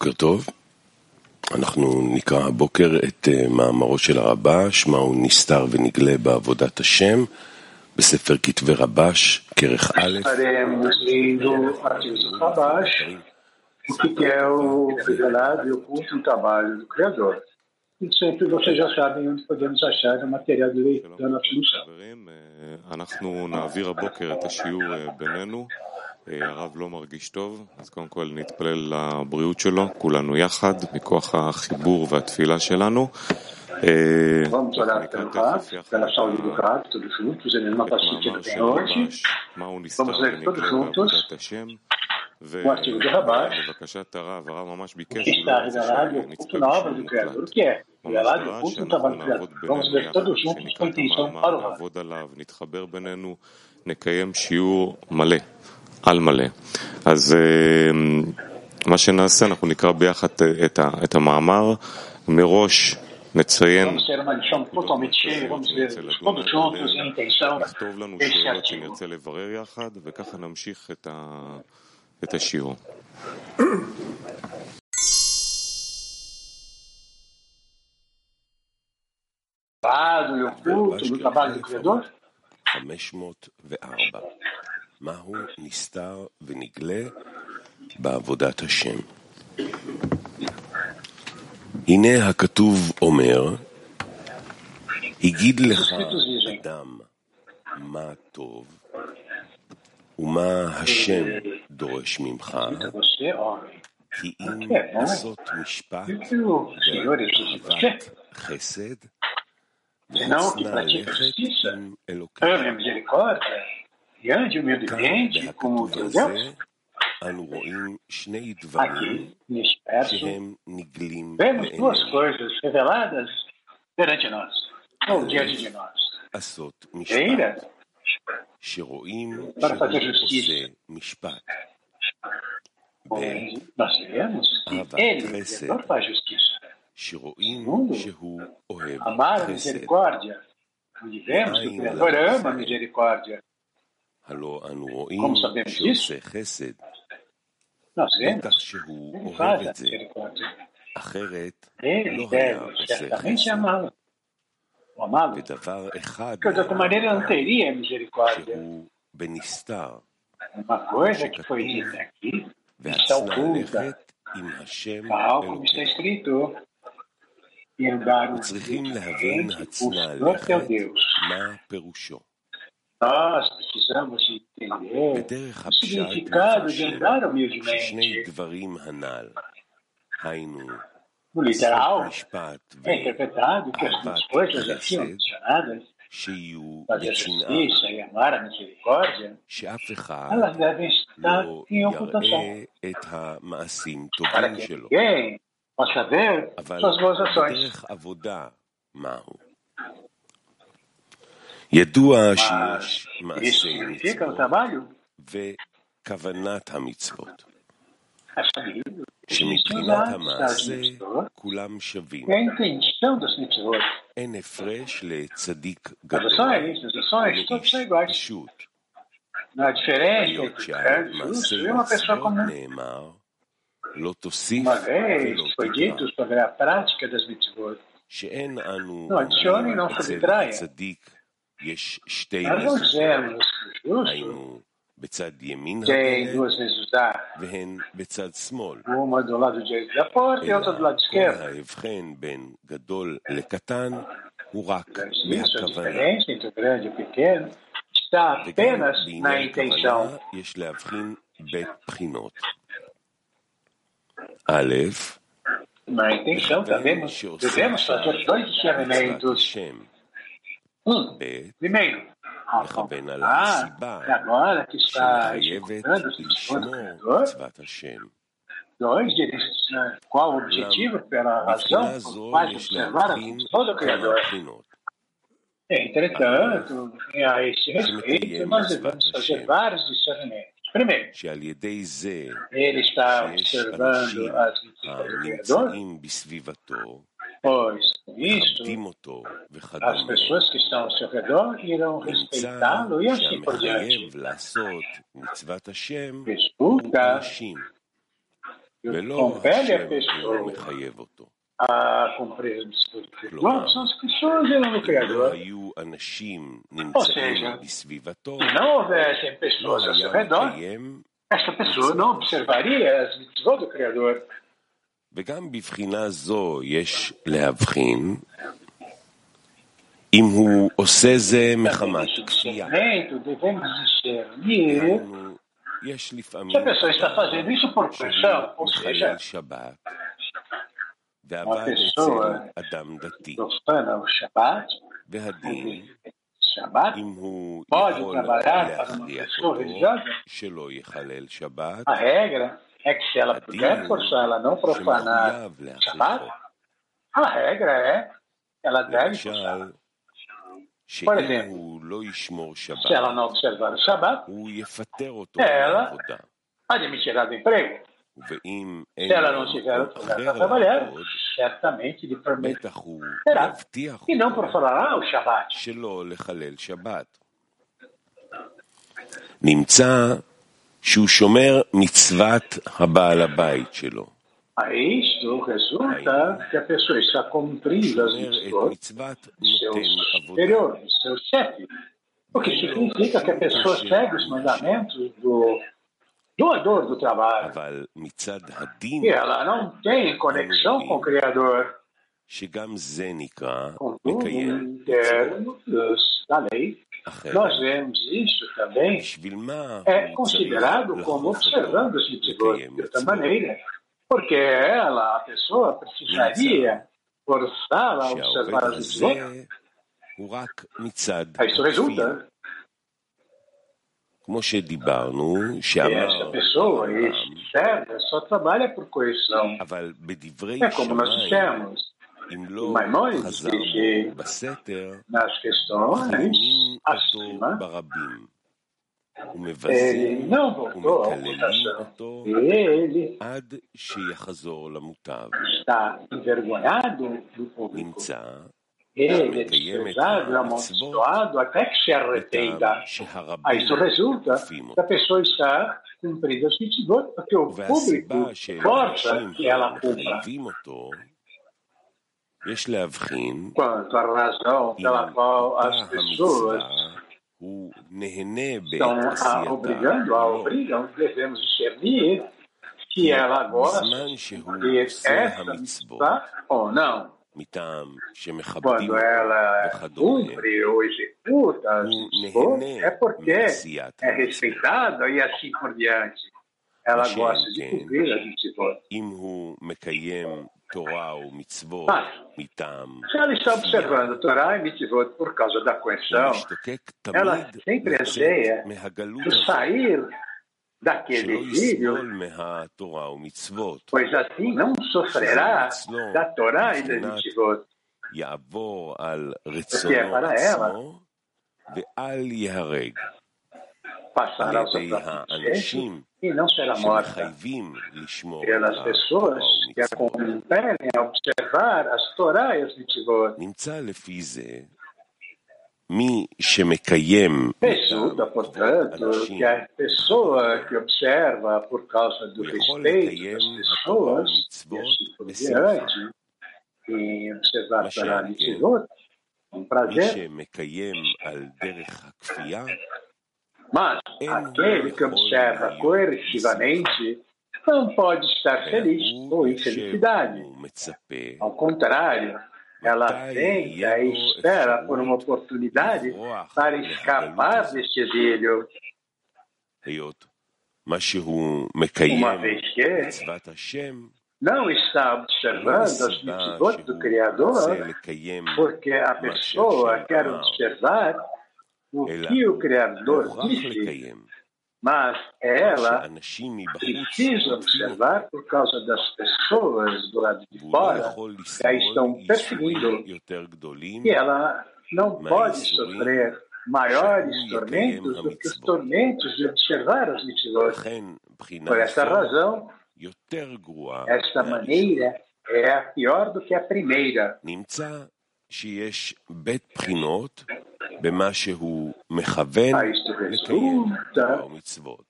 בוקר טוב. אנחנו נקרא הבוקר את מאמרו של הרבש, מהו נסתר ונגלה בעבודת השם, בספר כתבי רבש, כרך א'. Estaremos lendo artigos do Rabash, o que é o revelado e oculto no trabalho do Criador. E sempre vocês já sabem onde podemos achar o material de leitura da nossa missão. הרב לא מרגיש טוב, אז קודם כל נתפלל לבריאות שלו, כולנו יחד, מכוח החיבור והתפילה שלנו. Vamos orar pelo Rav, pela saúde do Rav, todos juntos, ele não passou que ele tem hoje. Vamos ler todos juntos o artigo do Rabash, לבקשת הרב, הרב ממש ביקש, que está revelado e oculto na obra do Criador. O que é? Revelado e oculto no trabalho do Criador. Vamos ler todos juntos com intenção para o Rav. נעבוד עליו, נתחבר בינינו, נקיים שיעור מלא, על מלא. אז אמ, מה שנעשה, אנחנו נקרא ביחד אה, את המאמר. מראש נציין... נכתוב אה, לנו שאלות שנרצה לברר יחד, וככה נמשיך את, ה... את השיעור. ועד, הוא יופיע, הוא 504. מהו נסתר ונגלה בעבודת השם. הנה הכתוב אומר, הגיד לך אדם מה טוב ומה השם דורש ממך, כי אם לעשות משפט? ואהבת חסד, וחסנה pratica לכת justiça, עם אלוקיך. grande humildemente como o Deus. Aqui, neste vemos duas coisas reveladas perante nós, é ou diante de nós. Primeira, para fazer justiça, Bem, nós vemos que ele, o faz justiça. Segundo, amar a misericórdia. Vivemos que o Criador ama a misericórdia. Como sabemos disso? Nós vemos. Ele faz a misericórdia. Ele deve certamente amá-lo. amá-lo. Porque de outra maneira ele não teria misericórdia. Uma coisa que foi dita aqui está oculta. como está escrito. E andar o Senhor teu Deus. Nós precisamos entender o significado de andar humildemente. No literal, é interpretado que as duas coisas aqui mencionadas, fazer justiça e amar a misericórdia, elas devem estar em ocultação, para que ninguém possa ver suas boas ações. Mas שיש isso מעשי significa no מצוות trabalho? וכוונת המצוות, É sabido que existe שמבחינת os atos das המעשה mitzvot כולם שווים. e a intenção das mitzvot. אין הפרש לצדיק As גדול ações, as ações, todos são ולאיש iguais. פשוט. Não há diferença היות entre o grande justo שהמעשי e uma pessoa מצוות comum. נאמר, לא תוסיף Uma vez ולא foi dito תגרע, sobre a prática das mitzvot. שאין אנו לא, adicione אומרים não אצל subtraia. הצדיק יש שתי Nós não מזוזות, dizemos que o justo היינו בצד ימין tem הדלת duas mezuzá, והן בצד שמאל. uma do lado direito da porta e outra do lado כל esquerdo. ההבחן בין גדול לקטן הוא רק Isso, a בהכוונה. diferença entre o grande e o pequeno está וגם apenas na בעניין intenção. כוונה יש להבחין בבחינות. א', Na intenção, devemos, devemos fazer dois מצוות discernimentos. um, primeiro, a ah, ah é agora que está executando o Criador, dois, né? qual o objetivo, pela razão, que faz observar a função do Criador. É, entretanto, é a esse respeito, nós devemos fazer vários discernimentos. Primeiro, ele está observando as lições do Criador, Pois isso, as pessoas que estão ao seu redor irão respeitá-lo e assim por diante. Desculpa, compele a pessoa. a cumprir os estatutos são as pessoas e não é o Criador. Ou seja, se não houvessem pessoas ao seu redor, Esta pessoa não observaria as mitzvot do Criador. וגם בבחינה זו יש להבחין אם הוא עושה זה מחמת כפייה. יש לפעמים שהוא מחלל שבת. ועבד אצל אדם דתי, והדין אם הוא יכול להכריח אותו שלא יחלל שבת, é que se ela puder forçar ela a não profanar Shabbat, a regra é ela deve forçar. Por exemplo, se ela não observar o Shabbat, ela admitirá do emprego. Se ela não tiver outro lugar para trabalhar, certamente lhe permitirá e não profanará o Shabbat. נמצא שהוא שומר מצוות הבעל הבית שלו. Isto resulta que a pessoa está cumprindo as mitzvot do seu superior, do seu chefe. O que significa que a pessoa segue os mandamentos do doador do trabalho. E ela não tem conexão com o Criador. Contudo, em termos da lei, nós vemos isso também, é considerado como observando os mitzvot de outra maneira, porque ela, a pessoa, precisaria forçá-la a observar as mitzvot. Isso resulta כמו שדיברנו, שאמר essa pessoa, esse servo, só trabalha por coerção. É como nós dissemos. Maimonides diz que nas questões acima ele não voltou à votação. Ele está envergonhado do público. Ele é desprezado, amaldiçoado, até que se arrependa. Aí isso resulta que a pessoa está cumprindo as mitzvot, porque o público força que ela cumpra. Quanto à razão pela qual as pessoas estão a obrigando, a obrigam, devemos discernir se ela gosta de essa mitzvah ou não. Quando ela cumpre ou executa as mitzvot, é porque é respeitada e assim por diante. Ela gosta de cumprir as mitzvot. Mas, se ela está observando Torá e mitzvot por causa da coerção, ela sempre anseia de sair daquele exílio, pois assim não sofrerá da Torá e das mitzvot, porque é para ela passar ao seu e não será morta pelas pessoas que a compelem a observar as Torá e as mitzvot. Resulta, portanto, que a pessoa que observa por causa do respeito das pessoas, e assim por diante, em observar Torá e mitzvot, um prazer. Mas aquele que observa coercitivamente não pode estar feliz ou em felicidade. Ao contrário, ela tenta e espera por uma oportunidade para escapar deste exílio. Uma vez que não está observando as mitzvot do Criador, porque a pessoa quer observar o que o Criador disse, mas ela precisa observar por causa das pessoas do lado de fora que a estão perseguindo e ela não pode sofrer maiores tormentos do que os tormentos de observar as mitzvot. Por essa razão, esta maneira é a pior do que a primeira. במה שהוא מכוון לקיים תורה ומצוות.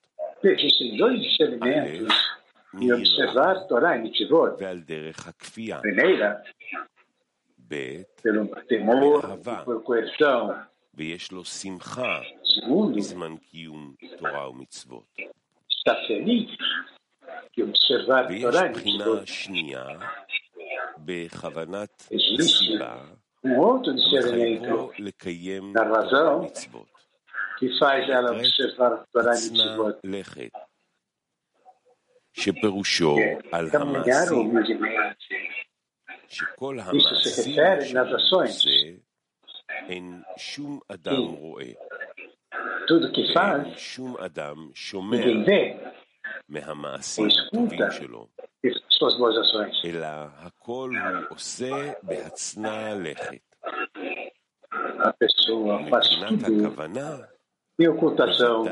ועל דרך הכפייה. ב' ויש לו שמחה בזמן קיום תורה ומצוות. ויש בחינה שנייה בכוונת סיבה que observar Torá e Mitzvot. Existe um outro discernimento da razão que faz ela observar Torá e Mitzvot. שפירושו על המעשים, שכל המעשים שעושה אין שום אדם רואה, ואין שום אדם שומע escuta suas boas ações. A pessoa faz tudo. Em ocultação.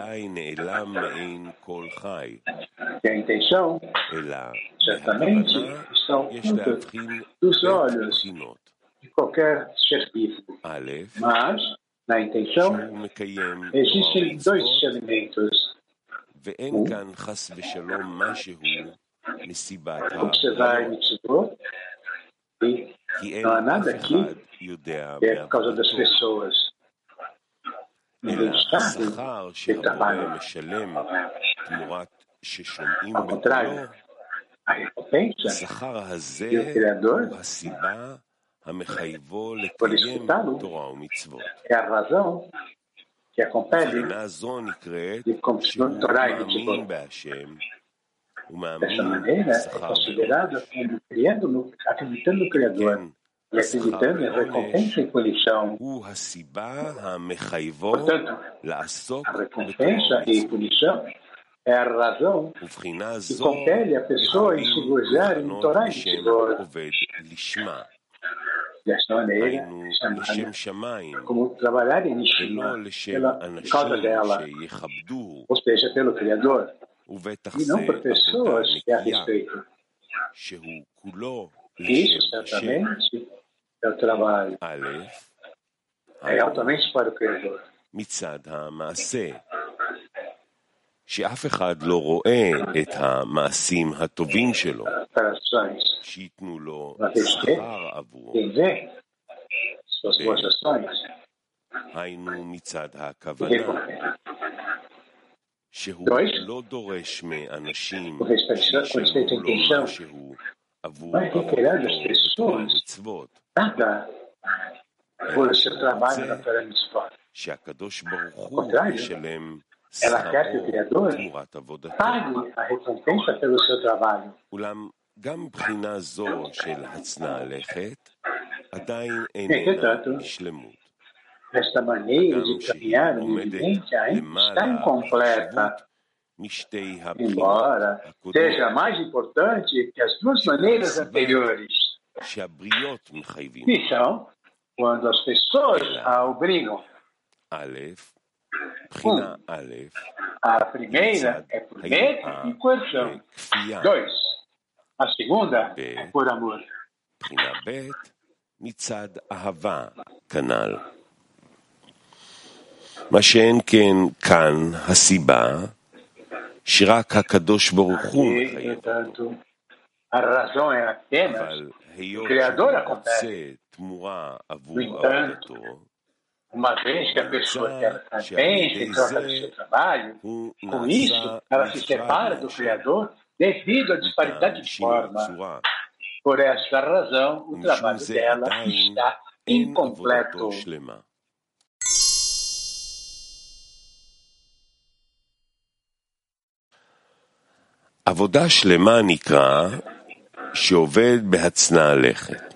E a intenção, certamente, estão juntas. Dos olhos de qualquer serpífico. Mas, na intenção, existem dois elementos observar a Mitzvot, e não há nada aqui é por causa das pessoas. Ao contrário, a recompensa que o Criador por escutá-lo é a razão que acompanhem de Torá e de Kibbutz. Dessa maneira, é considerado como criando, acreditando no Criador e acreditando em recompensa e punição. Portanto, a recompensa e punição é a razão que compele a pessoa a se gozar em Torá e Kibbutz. Mitzvot. Desta maneira, chamada como trabalhar em Nishma pela causa dela, ou seja, pelo Criador, e não por pessoas que a respeitam. Isso, certamente, é o trabalho. É altamente para o Criador. מצד המעשה, שאף אחד לא רואה את המעשים הטובים שלו, שייתנו לו שכר עבורו. היינו מצד הכוונה, שהוא לא דורש מאנשים שישלמו לו משהו עבור עבודתו por seu trabalho na Ela quer que o Criador pague a recompensa pelo seu trabalho. Entretanto, esta maneira de caminhar no ambiente ainda está incompleta, embora seja mais importante que as duas maneiras anteriores, que são quando as pessoas a obrigam. Aleph, Um, a primeira é por medo e coerção. Dois, a segunda é por amor. מצד אהבה כנ"ל. מה שאין כן כאן הסיבה שרק הקדוש ברוך הוא מחייב אותו. A razão é apenas o Criador acontece. No entanto, uma vez que a pessoa quer recompensa em troca do seu trabalho, com isso ela se separa do Criador devido à disparidade de forma. Por esta razão, o trabalho dela está incompleto. עבודה שלמה נקרא שעובד בהצנע לכת,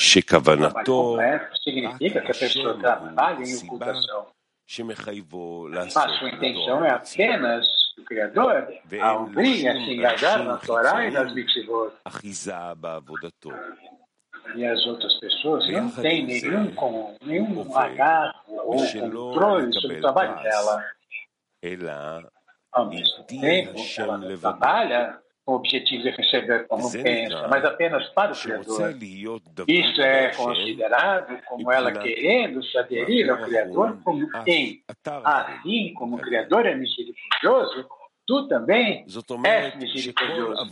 Shekavanato significa que a pessoa trabalha em ocultação. Mas sua intenção é apenas o Criador, a obriga a se engajar na Torá e nas mitzvot. E as outras pessoas não têm nenhum, nenhum agarro ou controle sobre o trabalho dela. Ao mesmo tempo, ela trabalha com o objetivo de receber como pensa, mas apenas para o Criador. Isso é considerado como ela querendo se aderir ao Criador como quem, assim como o Criador é misericordioso, tu também és misericordioso.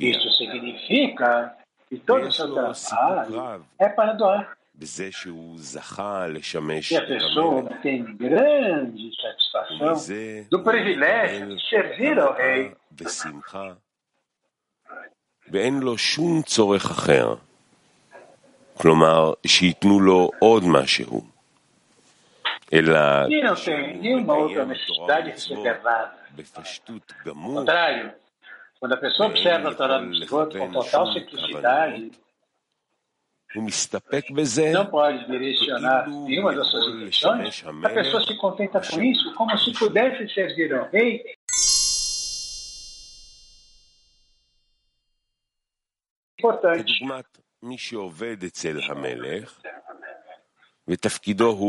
Isso significa que todo o seu trabalho é para doar. בזה שהוא זכה לשמש E a pessoa obtém grande satisfação ומזה do הוא privilégio מקבל de servir ao rei הנאה ושמחה, ואין לו שום צורך אחר, כלומר שייתנו לו עוד משהו, אלא e não כשהוא tem nenhuma outra מקיים תורה necessidade de ומצוות. בפשטות גמור, quando a pessoa observa Não pode direcionar nenhuma das suas intenções. A pessoa se contenta com isso como se pudesse servir ao rei importante.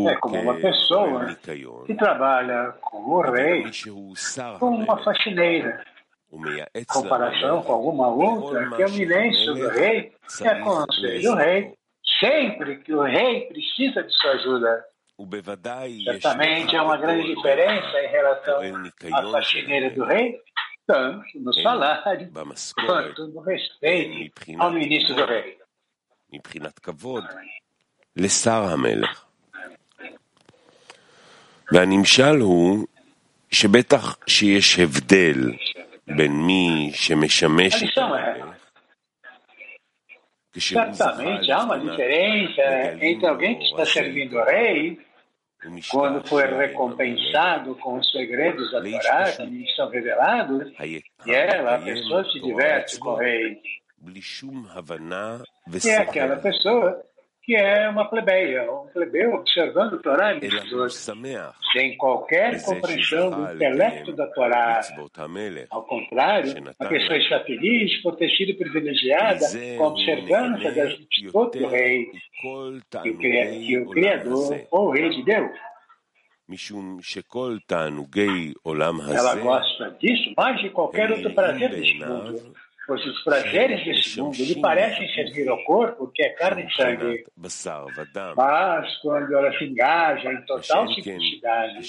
É como uma pessoa que trabalha com o rei, como uma faxineira ומייעץ comparação com alguma outra, que a eminência do rei é aconselho o rei sempre que o rei precisa de sua ajuda. ובוודאי יש Certamente há uma grande diferença em relação à faxineira do rei, tanto no salário במשכורת, quanto no respeito ao ministro do rei. מבחינת כבוד, לשר המלך. והנמשל הוא שבטח שיש הבדל a lição é Certamente há uma diferença entre alguém que está servindo o rei, quando foi recompensado com os segredos da Torá que são revelados, e ela, a pessoa se diverte com o rei. E aquela pessoa que é uma plebeia, um plebeu observando o Torá sem qualquer compreensão do intelecto da Torá. Ao contrário, a pessoa está feliz, protegida sido privilegiada com a observância das todo do rei que o Criador ou o Rei de Deus. Ela gosta disso mais de qualquer outro prazer deste mundo pois os prazeres desse mundo lhe parecem servir ao corpo, que é carne e sangue. Mas quando ela se engaja em total simplicidade,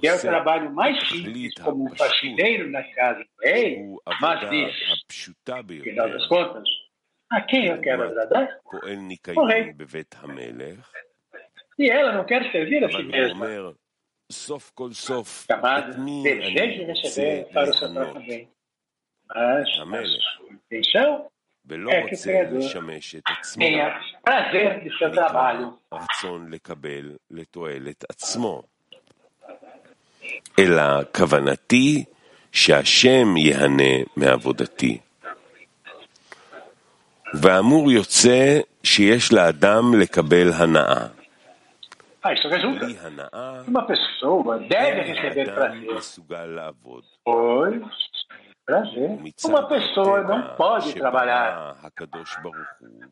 que é o trabalho mais simples como um faxineiro na casa do rei, mas diz, no final das contas, a quem eu quero agradar? O rei. E ela não quer servir a si mesma. Chamada, desejo receber para o seu tratamento. המלך. ולא רוצה לשמש את עצמו. de נקרא trabalho. רצון לקבל לתועלת עצמו. אלא כוונתי שהשם ייהנה מעבודתי. והאמור יוצא שיש לאדם לקבל הנאה. Ah, isso resulta que uma pessoa deve receber prazer, pois prazer. ומצד Uma pessoa הטבע não pode trabalhar שברא הקדוש ברוך הוא,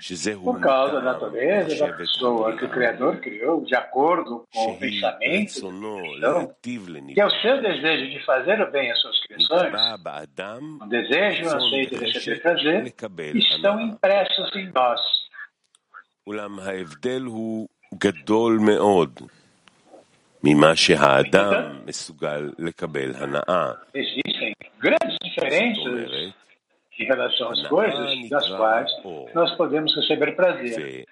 שזהו por causa da מטעם natureza da מחשבת pessoa que o הבריאה, Criador criou de acordo com o שהיא pensamento רצונו então, להיטיב que é o seu לנברא, desejo de fazer o bem às suas criações, נקבע באדם o desejo e o רצון anseio de receber וחשק prazer, לקבל estão הנאה. impressos em nós. אולם ההבדל הוא גדול מאוד ממה שהאדם מסוגל לקבל הנאה. grandes diferenças em relação às coisas das quais nós podemos receber prazer.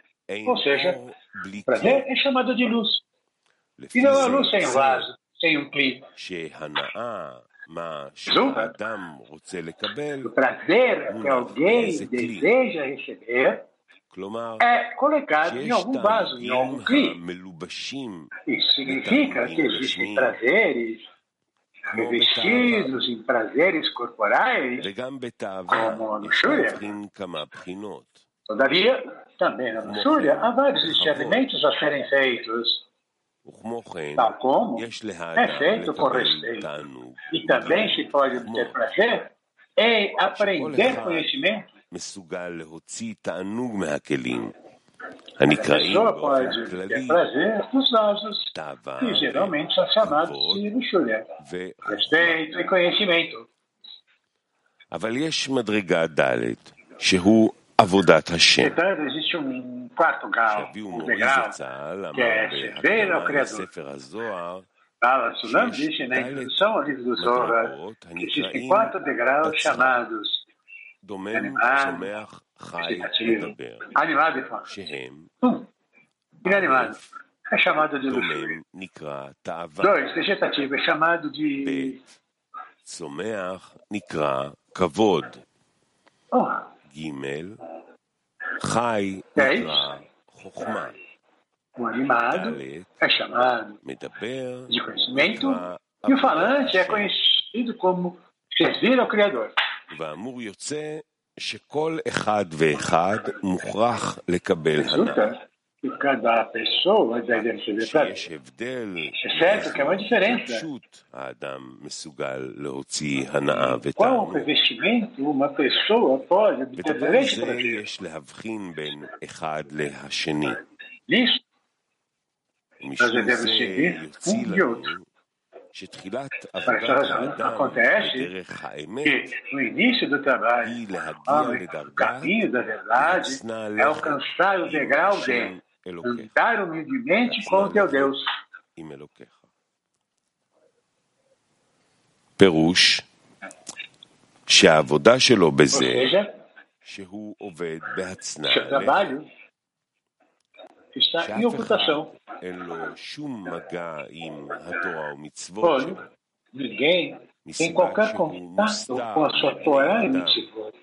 Ou seja, prazer é chamado de luz. E não é há luz sem vaso, sem um pli. Zulva, o prazer que alguém deseja receber é colocado em algum vaso, em algum cli. Isso significa que existem prazeres revestidos em prazeres corporais. וגם בתאווה כמו יש בשויה. להבחין כמה בחינות. Todavia, também na luxúria, há vários discernimentos a serem feitos, וכמו כן, tal como יש é להאדם feito com לקבל respeito. תענוג, E também se pode obter prazer em aprender conhecimento. מסוגל להוציא תענוג מהכלים, A הנקראים pessoa באופן pode כללי ter prazer nos vasos, תאווה que geralmente são chamados de luxúria, וחוכמה. respeito e conhecimento. אבל יש מדרגה ד' שהוא עבודת השם. Portanto, existe um quarto grau, שאביהו um מורי degrau, זצ"ל que é אמר servir ao בהקדמה Criador. לספר הזוהר, Fala, Sulam disse na introdução ao livro do Zohar que existem quatro degraus chamados animado, animado e forte. Um, inanimado é chamado de luxúria. Dois, vegetativo é chamado de צומח נקרא כבוד. ג' חי נקרא חוכמה. O animado é chamado de conhecimento e o falante é conhecido como servir ao Criador. ואמור יוצא שכל אחד ואחד מוכרח לקבל הנאה. cada pessoa da identidade. שיש הבדל, certo, que uma diferença. פשוט האדם מסוגל להוציא הנאה וטעם. בדבר זה יש להבחין בין אחד להשני. משום זה יוציא לנו razão, acontece que no início do trabalho, o caminho da verdade é alcançar o degrau de andar humildemente com o teu Deus. פירוש שהעבודה שלו בזה שהוא עובד בהצנע está em ocultação. Olhe, ninguém tem qualquer contato com a sua Torá e Mitzvot,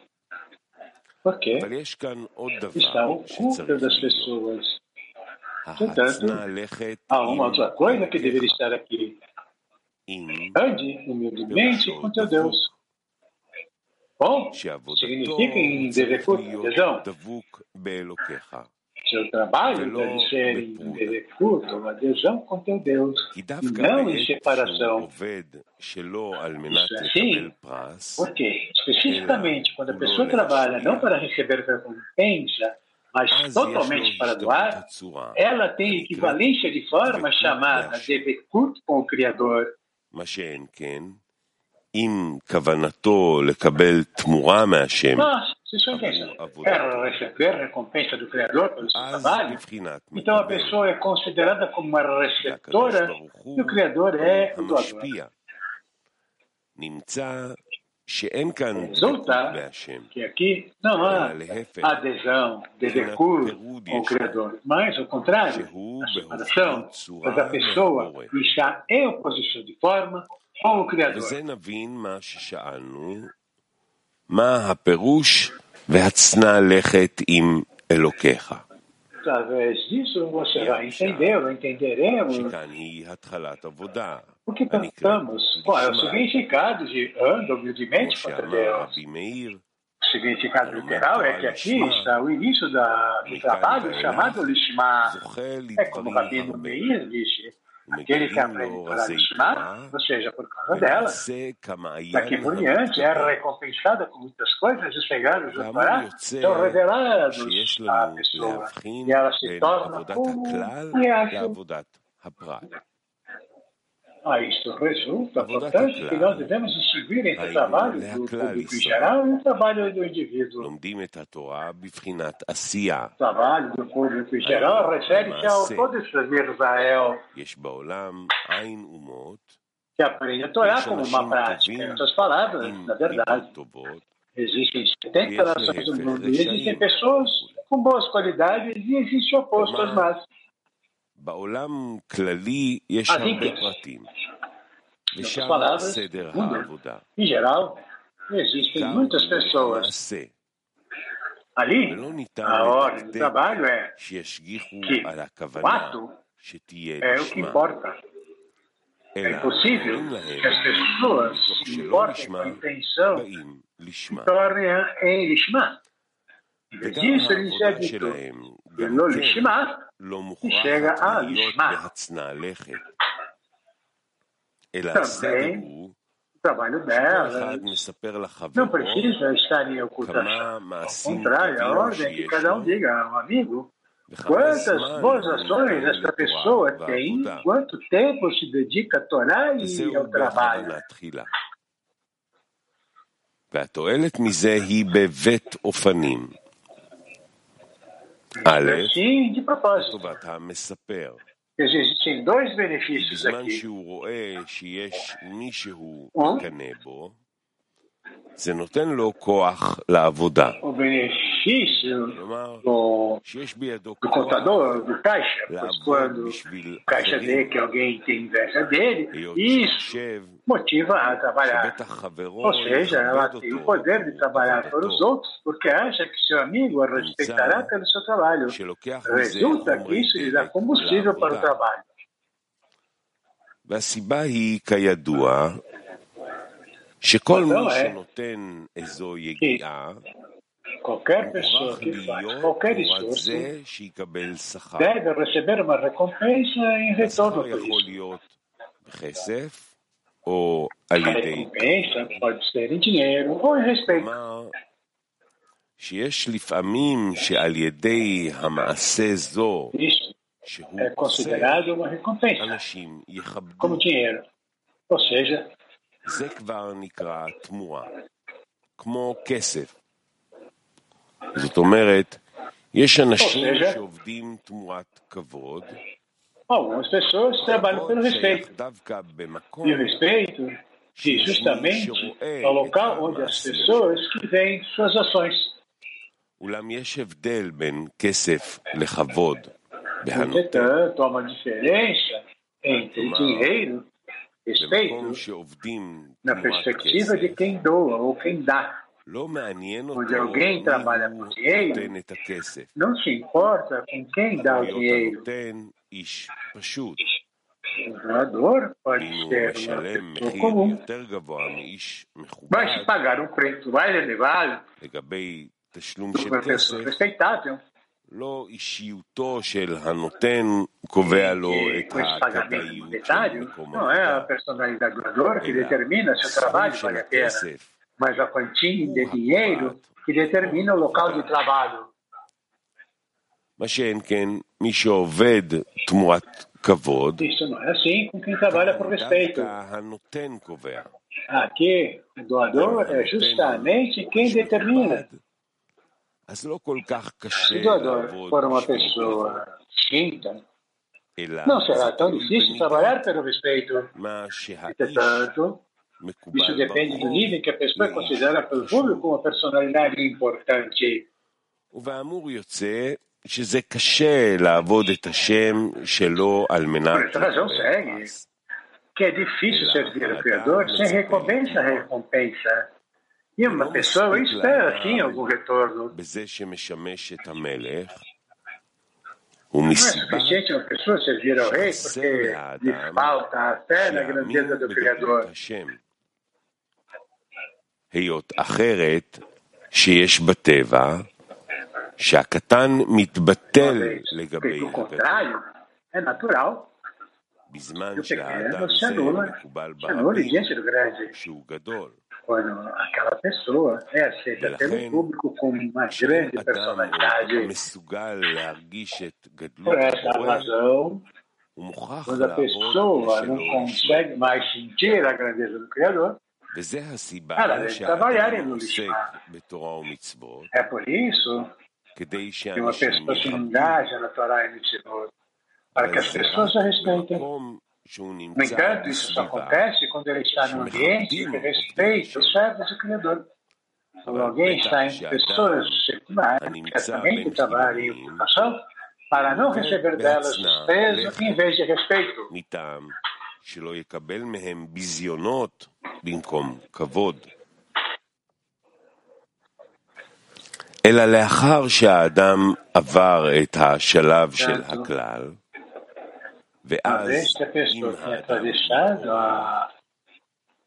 porque está oculta das pessoas. Portanto, há uma outra coisa que deveria estar aqui. Ande humildemente com teu Deus. Bom, significa em dever, perdão, seu trabalho deve ser em Devekut, uma adesão com teu Deus, e não em separação. Isso é assim, porque, especificamente, quando a pessoa trabalha não para receber recompensa, mas totalmente para doar, ela tem equivalência de forma chamada de Bekut com o Criador. אם Sim, senhor Quero receber recompensa do Criador pelo seu trabalho. Então a pessoa é considerada como uma receptora e o Criador é o doador. Resulta é, que aqui não há é adesão de decuro ao Criador, mas, ao contrário, a separação da pessoa está em oposição de forma ao Criador. מה הפירוש והצנע לכת עם אלוקיך? através disso você vai entender, ou entenderemos o que cantamos. Qual é o significado de anda humildemente contra Deus? O significado literal é que aqui está o início da, do trabalho chamado Lishma. É como o Rabino Meir disse, Aquele que aprende para Lishma, ou seja, por causa dela, daqui por diante é recompensada com muitas coisas e chegados do Torá são revelados à pessoa. E ela se torna como um a isto resulta, portanto, que nós devemos distinguir entre o trabalho do público em geral e o trabalho do indivíduo. O trabalho do público em geral refere-se ao todo estrangeiro Israel. Que aprende a Torá como uma prática. essas outras palavras, na verdade, existem 70 nações do mundo e existem pessoas com boas qualidades e existe o oposto às más. Assim que, em outras palavras, em geral, existem muitas pessoas. Ali, a ordem do trabalho é que o ato é o que importa. É impossível que as pessoas se importem com intenção se tornem em Lishma. E disso lhes é dito, não Lishma, e chega a Lishma. Também, o trabalho dela não precisa estar em ocultação. Ao contrário, a ordem é que cada um diga ao amigo quantas boas ações esta pessoa tem, quanto tempo se dedica a Torá e ao trabalho. והתועלת מזה היא בבית אופנים. א', לטובת המספר. Existem dois benefícios בזמן aqui. שהוא רואה שיש מישהו אה? מקנא בו, זה נותן לו כוח לעבודה. O benefício כלומר, do, שיש בידו do כוח contador, do caixa, pois לעבוד quando בשביל o caixa vê אחרים, que alguém tem inveja dele, היות isso שחושב motiva a trabalhar. שבטח חברו Ou seja, ela יכבד tem o אותו poder de trabalhar para os בעבודתו, outros, porque acha que seu amigo a respeitará pelo seu trabalho. שלוקח מזה Resulta que חומרי isso lhe dá דלק combustível para o לעבודה. trabalho. והסיבה היא, כידוע, שכל לא, מי אה. שנותן איזו יגיעה, Qualquer pessoa מוכרח que faz להיות qualquer תמורת esforço זה שיקבל שכר. deve receber uma recompensa em retorno השכר por יכול isso. להיות בכסף או על A ידי recompensa pode ser em dinheiro ou em respeito. כלומר, שיש לפעמים שעל ידי המעשה זו Isso שהוא é עושה, considerado uma recompensa, אנשים יכבדו. como dinheiro. Ou seja, זה כבר נקרא תמורה, כמו כסף. זאת אומרת, יש אנשים או, שעובדים תמורת כבוד, Bom, as pessoas trabalham pelo respeito. E o respeito é justamente o local onde as pessoas que veem suas ações. Entretanto, há uma diferença entre dinheiro respeito na perspectiva de quem doa ou quem dá. Onde alguém trabalha com dinheiro, não se importa com quem dá o dinheiro, הנותן איש פשוט, O doador pode ואם הוא ser uma משלם pessoa מחיר comum, יותר גבוה מאיש מכובד mas se pagar um preço mais elevado לגבי תשלום por של uma pessoa כסף, respeitável, לא אישיותו של הנותן קובע לו que את com esse pagamento הכדאיות של monetário, מקום não é a העבודה, personalidade do doador que אלא determina se o הסכום trabalho של vale a pena, הכסף mas a quantia de dinheiro que determina o local de trabalho. מה שאין כן, isso não é assim com quem trabalha por respeito. Aqui, doador é justamente quem determina. Se doador for uma pessoa quinta, não será tão difícil trabalhar pelo respeito. Entretanto, isso depende do nível que a pessoa é considera pelo público uma personalidade importante. ובאמור יוצא שזה קשה לעבוד את השם שלו על מנת Por essa razão לקבל segue פרס. que é difícil servir o Criador sem recompensa a recompensa. E uma pessoa espera, sim, algum retorno. בזה שמשמש את המלך, Não é ומסיבה suficiente uma pessoa servir ao rei porque lhe falta a fé na שיאמין grandeza do בגדלות Criador. השם. היות אחרת שיש בטבע, שהקטן uma o contrário é natural, que o pequeno se anula, se anula diante do grande. Quando aquela pessoa é aceita pelo público como uma grande personalidade. Por essa razão, quando a pessoa não consegue mais sentir a grandeza do Criador, ela deve trabalhar em Lulishma. É por isso que uma שאנשים pessoa se יכבדו, engaja na Torá e no Mitzvot, para אבל que as זה pessoas רק a respeitem. במקום שהוא No נמצא entanto, isso só בסביבה acontece quando ele está num ambiente que respeita os servos do Criador. Quando alguém está em pessoas seculares, certamente trabalham em ocupação, para não receber delas desprezo em vez de respeito. מטעם שלא יקבל מהם ביזיונות במקום כבוד. אלא לאחר שהאדם עבר את השלב של הכלל, ואז אם האדם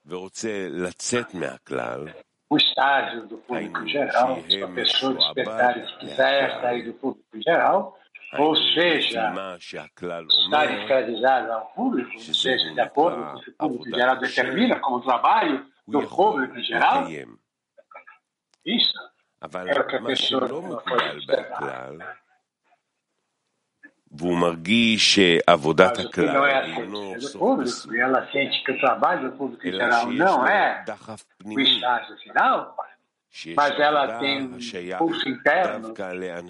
ורוצה לצאת מהכלל, o estágio do público geral, se a pessoa despertar e se quiser sair do público geral, ou seja, estar escravizado ao público, ou seja, de acordo com o que o público geral determina como trabalho do público geral, isso אבל é o que a מה pessoa שלא não מקובל pode observar. בכלל, והוא מרגיש שעבודת Mas o que não הכלל é אינו aceito סוף pelo público, פסוק, e ela sente que o trabalho do público em אלא geral שיש não לו é דחף o פנימי, estágio final, mas ela tem um pulso interno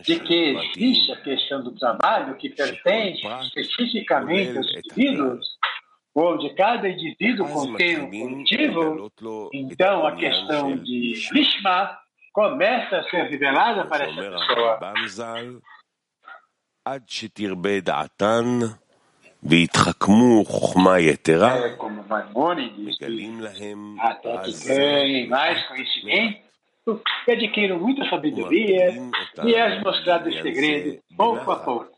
de que existe a questão do trabalho que pertence especificamente aos indivíduos, ou de cada indivíduo contém um coletivo, então a questão de Lishma começa a ser revelada para essa pessoa. עד שתרבה דעתן והתחכמו חוכמה יתרה, מגלים להם אז que adquiram muita sabedoria e é mostrado esse segredo pouco a pouco.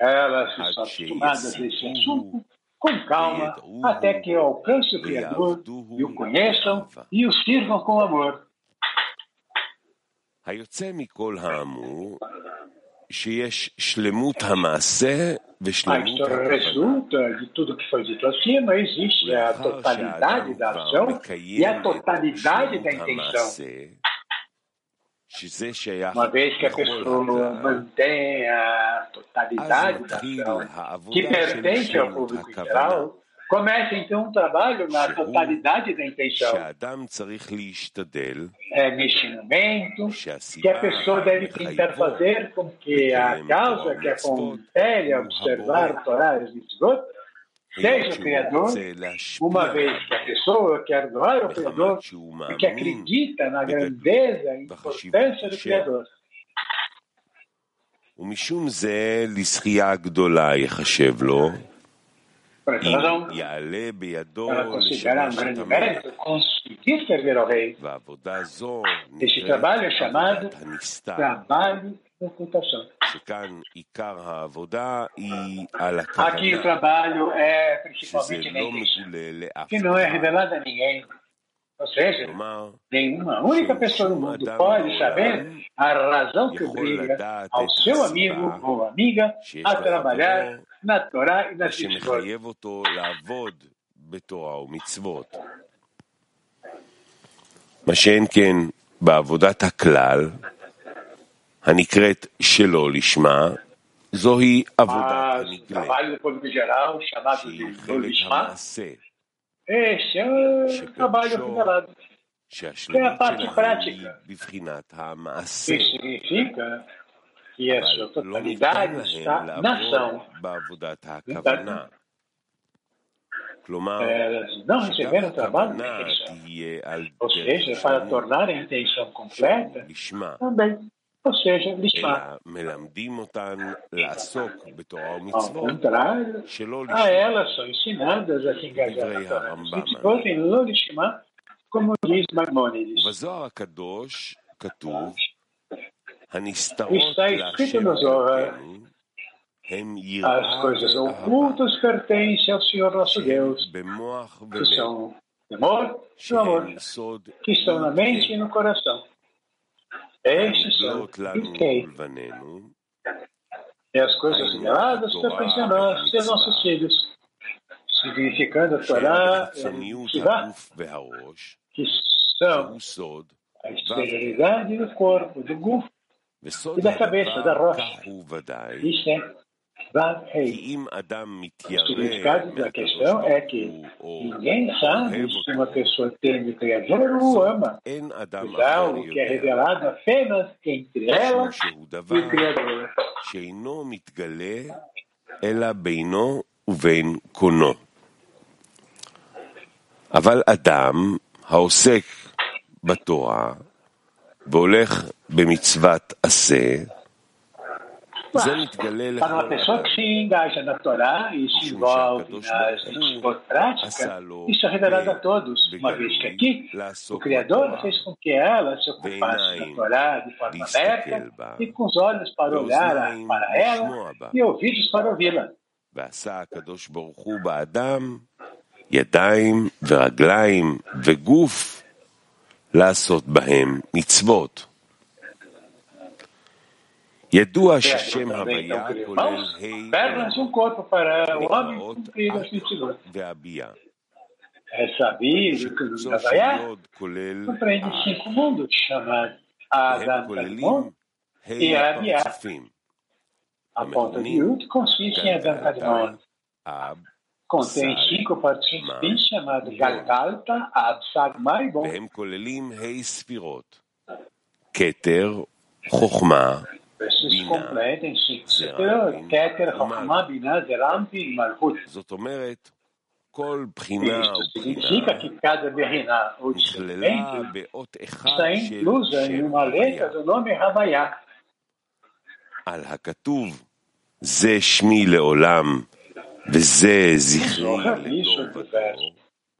Elas estão acostumadas a esse assunto com calma até que alcance o Criador e o conheçam e o sirvam com amor. היוצא מכל האמור, שיש שלמות המעשה ושלמות הכוונה. resulta de tudo que foi dito acima, existe a totalidade da ação e a totalidade da intenção. Uma vez que a pessoa mantém a totalidade da ação, que pertence ao público em geral, começa então um trabalho na totalidade da intenção. É neste momento que a pessoa deve tentar fazer com que a causa que a compele a observar o Torá e os mitzvot seja o Criador, uma vez que a pessoa quer doar o Criador e que acredita na grandeza e importância do Criador. ומשום זה לזכייה גדולה ייחשב לו, por essa razão, ela conseguir um grande mérito, conseguir servir ao rei, este trabalho é chamado trabalho de ocultação. Aqui o trabalho é principalmente na que não é revelado a ninguém. Ou seja nenhuma única pessoa no mundo pode saber a razão que obriga ao seu amigo ou amiga a trabalhar מהתורה ושמחייב אותו לעבוד בתורה ומצוות. מה שאין כן בעבודת הכלל, הנקראת שלא לשמה, זוהי עבודת הנגלה, שהיא חלק המעשה, שפירושו שהשלמות שלה היא בבחינת המעשה, e essa totalidade está na ação. Não é, receberam o trabalho da intenção. Ou seja, para tornar a intenção completa, também ou seja, Lishma. Ao contrário, a elas são ensinadas a se engajar na Torá. Se em Lolishma, como diz Maimonides. Está escrito no Zohar as coisas ocultas pertencem ao Senhor nosso Deus, que são amor, e amor, que estão na mente e no coração. Estes são Ikei. E as coisas reveladas pertencem a nós e nossos filhos, significando a Torá, eh, que são a esterilidade do corpo, do gufo e da cabeça, da הדבר rocha. כך הוא ודאי, Isto é Vav כי Rei. אם אדם O מתיירא significado da מהקדוש questão é ברוך que הוא, או ninguém sabe אוהב se uma אותו, pessoa teme o Criador ou o ama. אין אדם Pois é אחר algo que é יודע, revelado apenas entre ela משום שהוא e o דבר Criador. שאינו מתגלה אלא בינו ובין קונו. אבל אדם העוסק בתורה Para uma לכל pessoa אדם, que se engaja na Torá e se משום envolve שהקדוש nas ברוך הוא mitzvot práticas, עשה לו isso é revelado a todos, uma vez que aqui בגלוי o לעסוק Criador בתורה, fez com que ela se ocupasse da ועיניים Torá de forma להסתכל aberta בה, e com os olhos para olhar ואוזניים para ela לשמוע בה. e ouvidos para ouvi-la. ועשה הקדוש ברוך הוא באדם ידיים ורגליים וגוף לעשות בהם מצוות. ידוע ששם Também הוויה então criou כולל mãos, ה' pernas e um corpo para o homem נקראות cumprir as אט mitzvot. והביאה. É sabido que o שקוצו של Havaiá יוד כולל compreende אב, cinco mundos, chamados והם Adam כוללים Kadmon, e ה' Abiá. הפרצופים, A ponta de Yud consiste em Adam Kadmon. Contém cinco participantes chamados Galgalta, Absag Maribon. והם כוללים ה' ספירות, כתר, חוכמה, בינה, זרעמפין, ומלכות. זאת אומרת, כל בחינה ובחינה נכללה באות אחד של שם על הכתוב, זה שמי לעולם.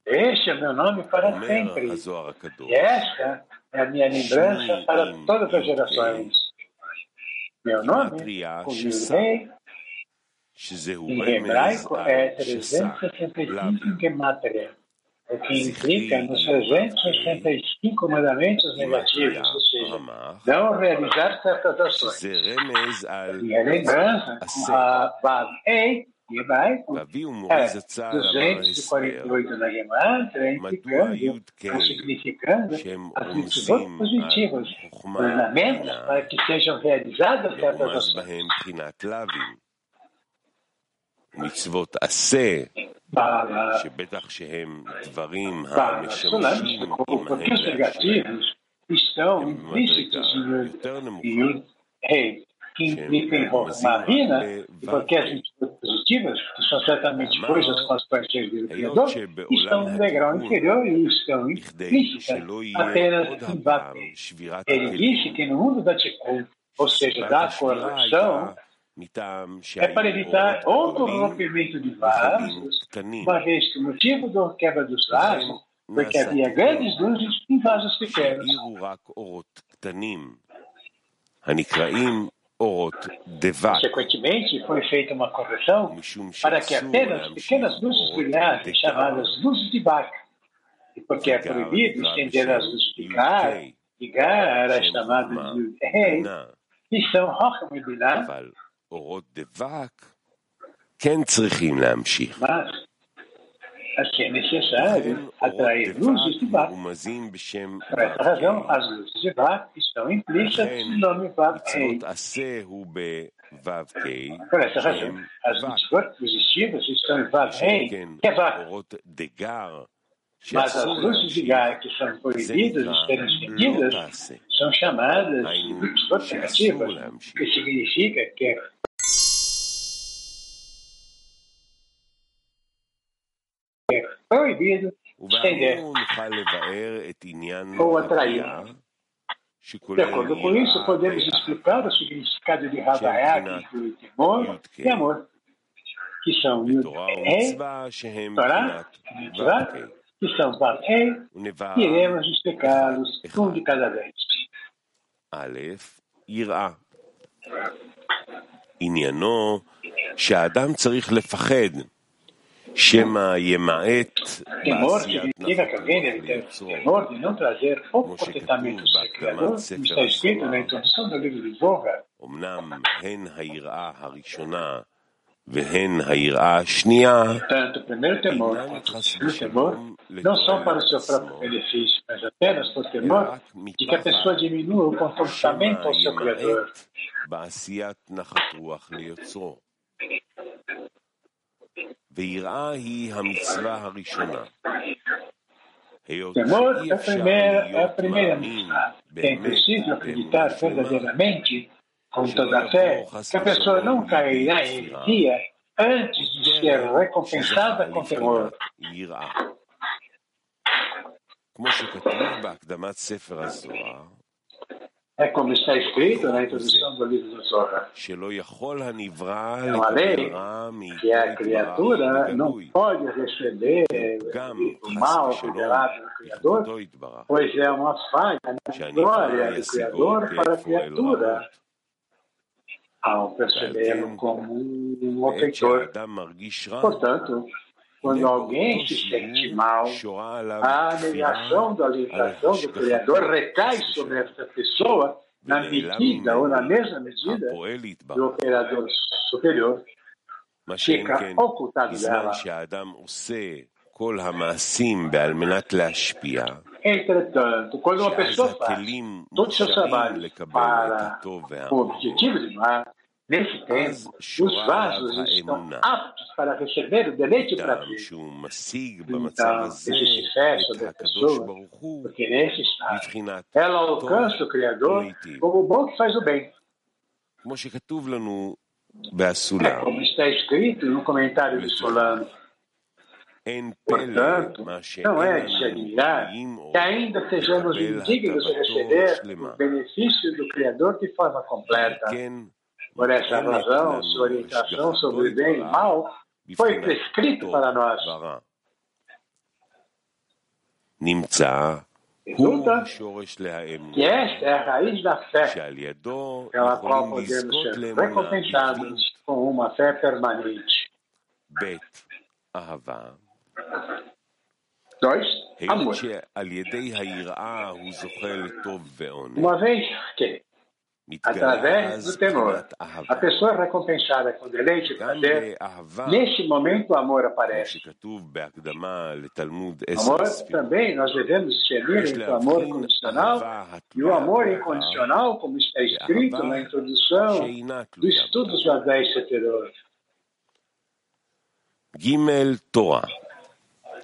Este é meu nome para sempre. E esta é a minha lembrança para todas as gerações. Meu nome, Kuvirei, em hebraico é 365 gematria, o que implica nos 365 mandamentos negativos, ou seja, não realizar certas ações. Minha a lembrança, a Vav-Ei, Ei, em hebraico, ואבי é ומורי זצ"ל אמר הסבר, 248 na gematria, מדוע implicando, י"ק ou significando, שהם as virtudes רומזים positivas, על חוכמה ornamentos בינה, para que sejam realizadas certas מרומז ações. בהם בחינת לאווים. מצוות עשה, Para שבטח שהם דברים Para os solenes, המשמשים porque עמהם os negativos estão הם implícitos במדרגה em יותר Yud נמוכה, e Rei, que implicam Malvina e as atitude positivas, que são certamente coisas consequências o Criador, estão no degrau inferior e estão implícitas apenas em Vapé. Ele disse que no mundo da Tikkun, ou seja, da corrupção, é para evitar outro rompimento de vasos, uma vez que o motivo da quebra dos vasos foi que havia grandes luzes em vasos pequenos. Consequentemente, foi feita uma correção para que apenas pequenas luzes brilhassem, chamadas luzes de barca. E porque é proibido estender as luzes de Gar, de Gar era chamada de rei, que são Rocham e Biná. Mas assim é necessário atrair luzes de Bach. Por essa razão, as luzes de Bach estão implícitas no nome Vav-Kei. Por essa razão, as luzes positivas estão em Vav-Kei, que é Bach. Mas as luzes de Gaia que são proibidas de serem estendidas são chamadas luzes negativas, o que significa que proibido estender. ובאמור נוכל לבאר את עניין או הטראי. הביאה, De שכולל acordo com isso, יראה podemos explicar o ואהבה, significado de Havaiá, que inclui temor e amor, que são Yud בתורה Rei, ומצווה שהם Torá, מבחינת Mitzvah, ו"ק, que são Vav Rei, ונבעה e iremos explicá-los אחד, um de cada vez. א', יראה. עניינו שהאדם צריך לפחד Temor de não trazer o comportamento do Criador, como está escrito na introdução do livro de Zohar. Tanto o primeiro temor o segundo temor não são para o seu próprio benefício, mas apenas por temor de que a pessoa diminua o comportamento ao seu Criador. Temor שאי é a אפשר primeira, é a להיות primeira מאמין mitzvah. É באמת impossível acreditar באמונה שלמה verdadeiramente, com שלא toda a fé, יבוא חס que a pessoa ושלום não cairá em לידי כפירה, heresia antes de ser דרך recompensada שזכה com temor. לבחינת יראה. כמו שכתוב בהקדמת ספר הזוהר, é como está escrito né? então, na introdução do livro do Zohar. É uma lei que a criatura não pode receber o mal revelado do Criador, pois é uma falha né? na glória do Criador para a criatura. Ao percebê-lo como um ofensor. Portanto, quando alguém se sente mal, a negação da orientação do Criador recai sobre essa pessoa na medida ou na mesma medida do operador superior. Fica ocultado dela. Entretanto, quando uma pessoa faz todos os seus trabalhos para o objetivo de mal, Nesse tempo, os vasos estão aptos para receber o deleite para ti. Então, isso se fecha da pessoa, porque nesse estado, ela alcança o Criador como o bom que faz o bem. É como está escrito no comentário de Solano. Portanto, não é de se admirar que ainda sejamos indignos de receber o benefício do Criador de forma completa. Por essa razão, sua orientação sobre o bem e mal foi prescrito para nós. Resulta que esta é a raiz da fé, pela qual podemos ser recompensados com uma fé permanente. Dois, amor. Uma vez que através do temor. A pessoa recompensada com deleite e prazer, neste momento o amor aparece. Amor também nós devemos discernir entre o amor condicional e o amor incondicional, como está escrito na introdução do estudo do Adé Seteror. ג' תורה,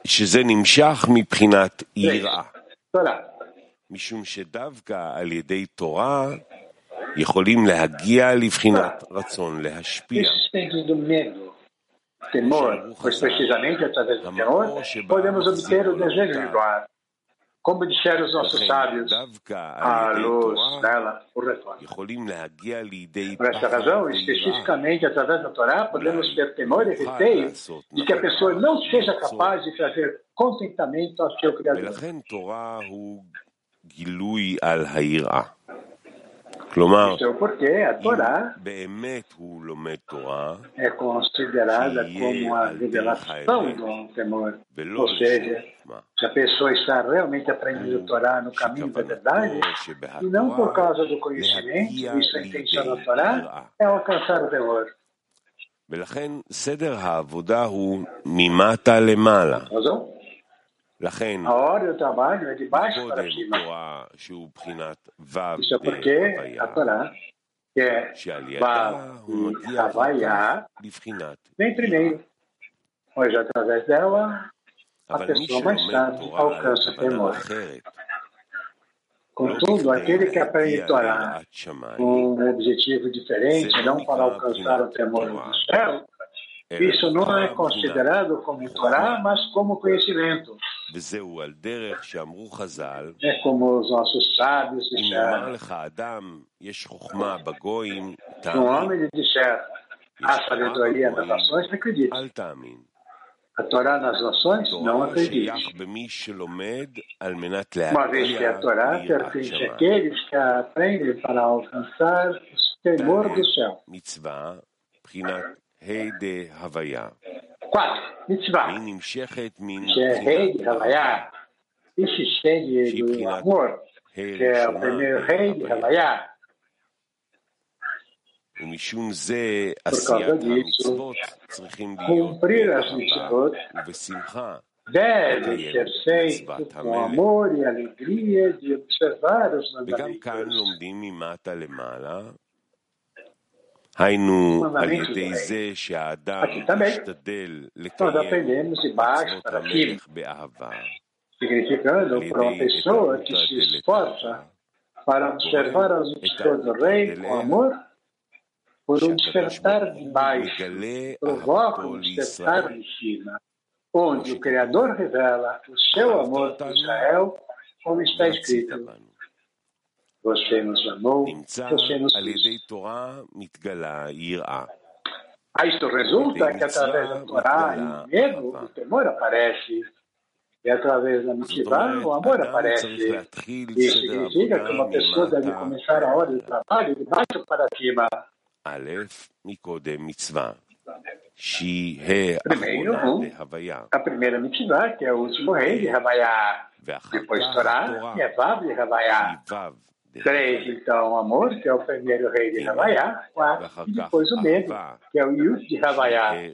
שזה נמשך מבחינת יראה. משום שדווקא על ידי תורה יכולים להגיע לבחינת רצון להשפיע. Temor, pois precisamente através do temor podemos obter o desejo de doar. Como disseram os nossos sábios, a luz dela o retorno. Por essa razão, especificamente através da Torá, podemos ter temor e receio de que a pessoa não seja capaz de trazer contentamento ao seu Criador. כלומר, porque a Torá é considerada como a revelação do temor. Ou seja, se a pessoa está realmente aprendendo a Torá no caminho da verdade, e não por causa do conhecimento, isso é a intenção da Torá, é alcançar o temor. ולכן סדר העבודה הוא ממטה למעלה. A hora e o trabalho é de baixo para cima. Isso é porque a Torá, que é trabalhar vem primeiro, pois através dela a pessoa mais tarde alcança o temor. Contudo, aquele que aprende Torá com um objetivo diferente, não para alcançar o temor do céu, isso não é considerado como Torá, mas como conhecimento. É como os nossos sábios disseram. Um homem lhe disser, a sabedoria das nações, não acredite. A Torá nas nações, não acredite. Uma vez que a Torá pertence àqueles que a aprendem para alcançar o temor do céu. 4. Mitzvah. Que é rei de Havaiá. E se estende do amor, que é o primeiro rei de Havaiá. Por causa disso, cumprir as mitzvot deve ser feito com amor e alegria de observar os mandamentos. Os mandamentos do rei. Aqui também. Nós aprendemos de baixo para aqui, significando para uma pessoa que se esforça para observar as instruções do rei com amor, por um despertar de baixo, provoca um despertar de cima, onde o Criador revela o seu amor por Israel, como está escrito. Você nos amou, você nos quis. Ah, isto resulta que através da Torá, o medo, o temor aparece. E através da mitzvah, o amor aparece. Isso significa que uma pessoa deve começar a hora de trabalho de baixo para cima. Primeiro, a primeira mitzvah, que é o último rei de Havaiá. Depois Torá, que é Vav de Havaiá. Três, então, o amor, que é o primeiro rei de Havaiá. Quatro, e depois o medo, que é o Yud de Havaiá.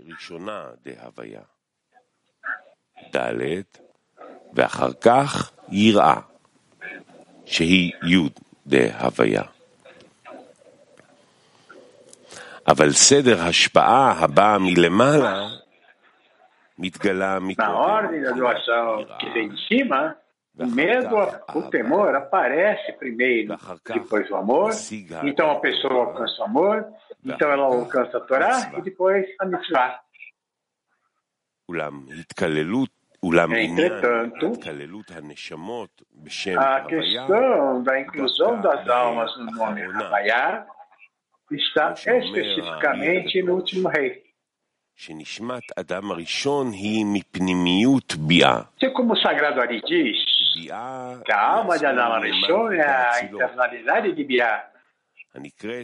ד' ואחר כך יראה, שהיא י' דהוויה. אבל סדר השפעה הבאה מלמעלה מתגלה Na o medo, o temor aparece primeiro, depois o amor, então a pessoa alcança o amor, então ela alcança a Torá e depois a mitzvah. Entretanto, a questão da inclusão das almas no nome Havaiá está especificamente no último rei. Se como o Sagrado Ari diz, Adam Arishon é a internalidade de Biá,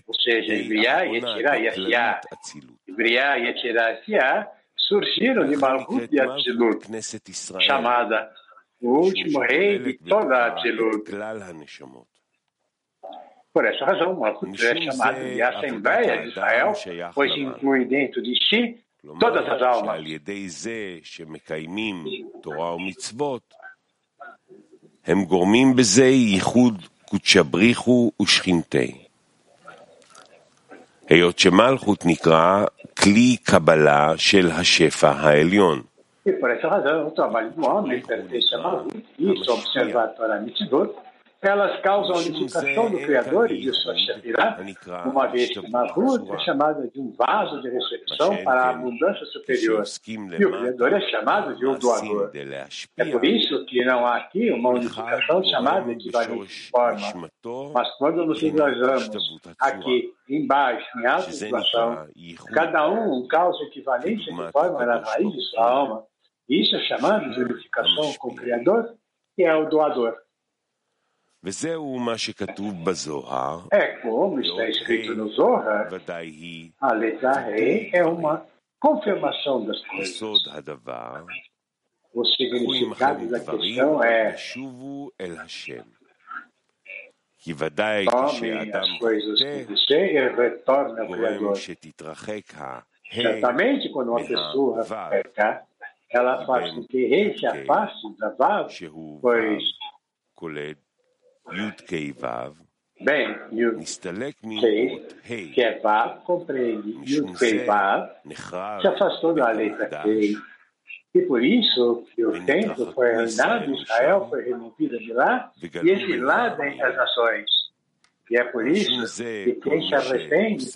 ou seja, Biá, Yetirá e Asiá. Briá, Yetirá e Asiá surgiram de Malchut de Atzilut, chamada o último rei de toda Atzilut. Por essa razão, Malchut é chamado de Assembleia de Israel, pois inclui dentro de si todas as almas. הם גורמים בזה ייחוד קודשא בריחו ושכינתי. היות שמלכות נקרא כלי קבלה של השפע העליון. Sì, per essere ragione, ma il mondo, perché siamo qui, io mitzvot, elas causam a unificação do Criador e de sua Shefirah, uma vez que Malchut é chamada de um vaso de recepção para a abundância superior, e o Criador é chamado de um doador. É por isso que não há aqui uma unificação chamada de forma, mas quando nos visualizamos aqui embaixo, em alta situação, cada um causa equivalente de forma na raiz de sua alma, isso é chamado de unificação com o Criador, que é o doador. É como está escrito no Zohar, a letra Rei é uma confirmação das coisas. O significado da questão é Tomem as coisas que você e retornem ao Criador. Certamente, quando uma pessoa peca, ela faz com que rei se afaste da vav, pois Yud Kei, que é Vav, compreende Yud Kei Vav, se afastou da letra Kei. E por isso que o templo foi reinado, Israel foi removida de lá e exilada entre as nações. E é por isso que quem se arrepende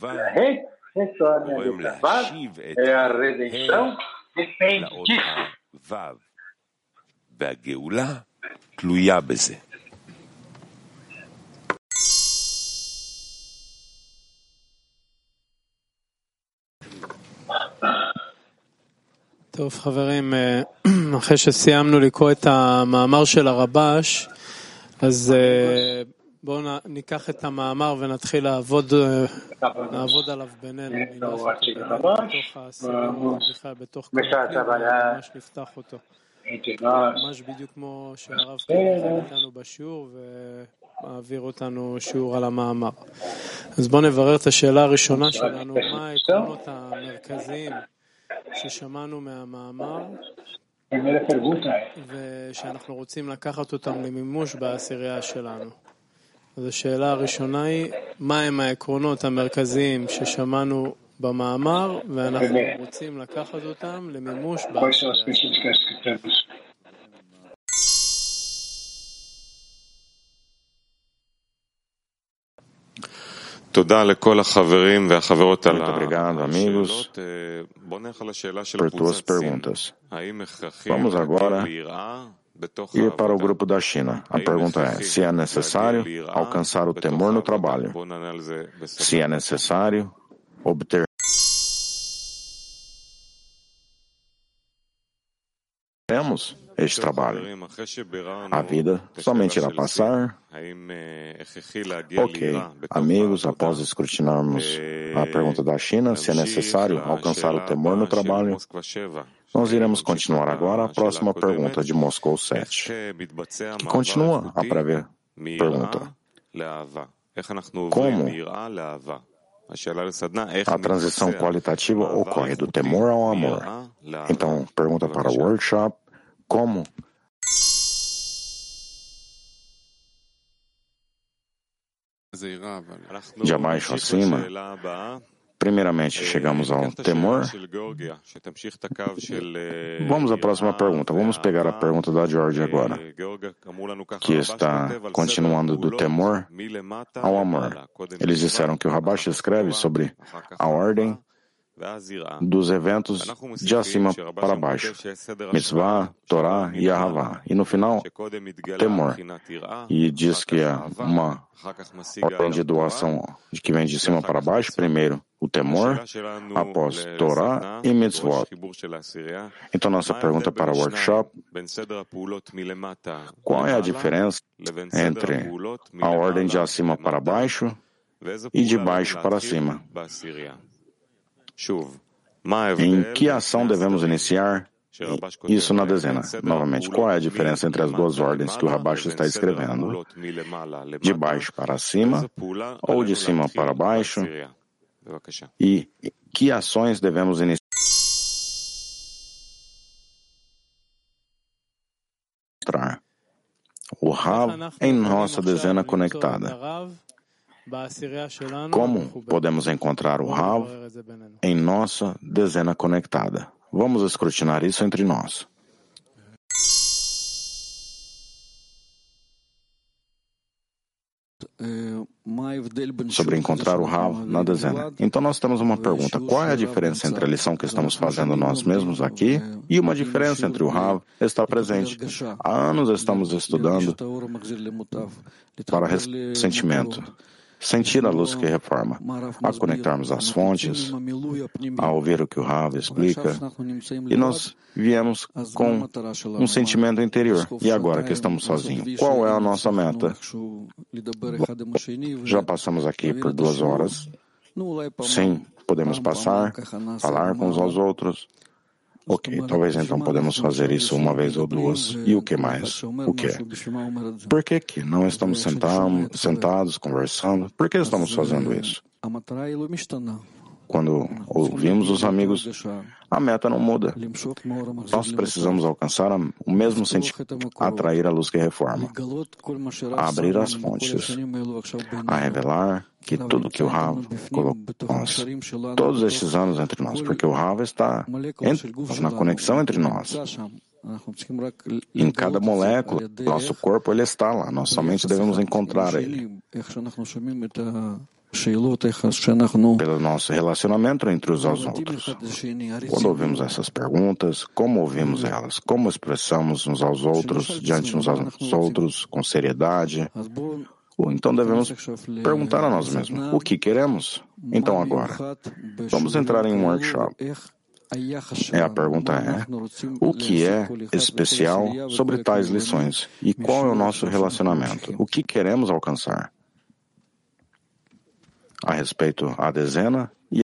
para a rei, retorna a letra Vav, é a redenção, depende disso. והגאולה תלויה בזה. טוב חברים, אחרי שסיימנו לקרוא את המאמר של הרבש, אז בואו ניקח את המאמר ונתחיל לעבוד, לעבוד עליו בינינו, בתוך העשייה, בכלל בתוך ממש נפתח אותו. ממש בדיוק כמו שהרב קורא איתנו בשיעור ומעביר אותנו שיעור על המאמר. אז בואו נברר את השאלה הראשונה שלנו, מה העקרונות המרכזיים ששמענו מהמאמר ושאנחנו רוצים לקחת אותם למימוש בעשירייה שלנו. אז השאלה הראשונה היא, מהם העקרונות המרכזיים ששמענו במאמר ואנחנו רוצים לקחת אותם למימוש בעשירייה שלנו. Muito obrigado, amigos, por tuas perguntas. Vamos agora ir para o grupo da China. A pergunta é: se é necessário alcançar o temor no trabalho? Se é necessário obter este trabalho. A vida somente irá passar. Ok, amigos, após escrutinarmos a pergunta da China, se é necessário alcançar o temor no trabalho, nós iremos continuar agora a próxima pergunta de Moscou 7, que continua a prévia pergunta. Como a transição qualitativa ocorre do temor ao amor? Então, pergunta para o workshop como de abaixo acima, Primeiramente, chegamos ao temor. Vamos à próxima pergunta. Vamos pegar a pergunta da George agora, que está continuando do temor ao amor. Eles disseram que o Rabash escreve sobre a ordem dos eventos de acima para baixo, mitzvah, Torá e Ahavá. E no final, temor. E diz que é uma ordem de doação que vem de cima para baixo, primeiro o temor, após Torá e mitzvot. Então, nossa pergunta para o workshop, qual é a diferença entre a ordem de acima para baixo e de baixo para cima? Em que ação devemos iniciar isso na dezena. Novamente, qual é a diferença entre as duas ordens que o Rabash está escrevendo? De baixo para cima ou de cima para baixo? E que ações devemos iniciar? O Rav em nossa dezena conectada. Como podemos encontrar o Rav em nossa dezena conectada? Vamos escrutinar isso entre nós. sobre encontrar o Rav na dezena. Então nós temos uma pergunta: qual é a diferença entre a lição que estamos fazendo nós mesmos aqui e uma diferença entre o Rav está presente? Há anos estamos estudando para ressentimento sentir a luz que reforma, a conectarmos as fontes, a ouvir o que o Rav explica, e nós viemos com um sentimento interior. E agora que estamos sozinhos, qual é a nossa meta? Já passamos aqui por duas horas. Sim, podemos passar, falar com uns aos outros, Ok, talvez então podemos fazer isso uma vez ou duas. E o que mais? O que? Por que, que não estamos sentados, conversando? Por que estamos fazendo isso? Quando ouvimos os amigos, a meta não muda. Nós precisamos alcançar o mesmo sentimento, atrair a luz que reforma, abrir as fontes, a revelar que tudo que o Rav colocou nós, todos estes anos entre nós, porque o Rav está nós, na conexão entre nós. Em cada molécula nosso corpo, ele está lá. Nós somente devemos encontrar ele pelo nosso relacionamento entre uns aos outros. Quando ouvimos essas perguntas, como ouvimos elas? Como expressamos uns aos outros, diante uns aos outros, com seriedade? Ou então devemos perguntar a nós mesmos: o que queremos? Então agora, vamos entrar em um workshop. É, a pergunta é: o que é especial sobre tais lições? E qual é o nosso relacionamento? O que queremos alcançar? A respeito à dezena e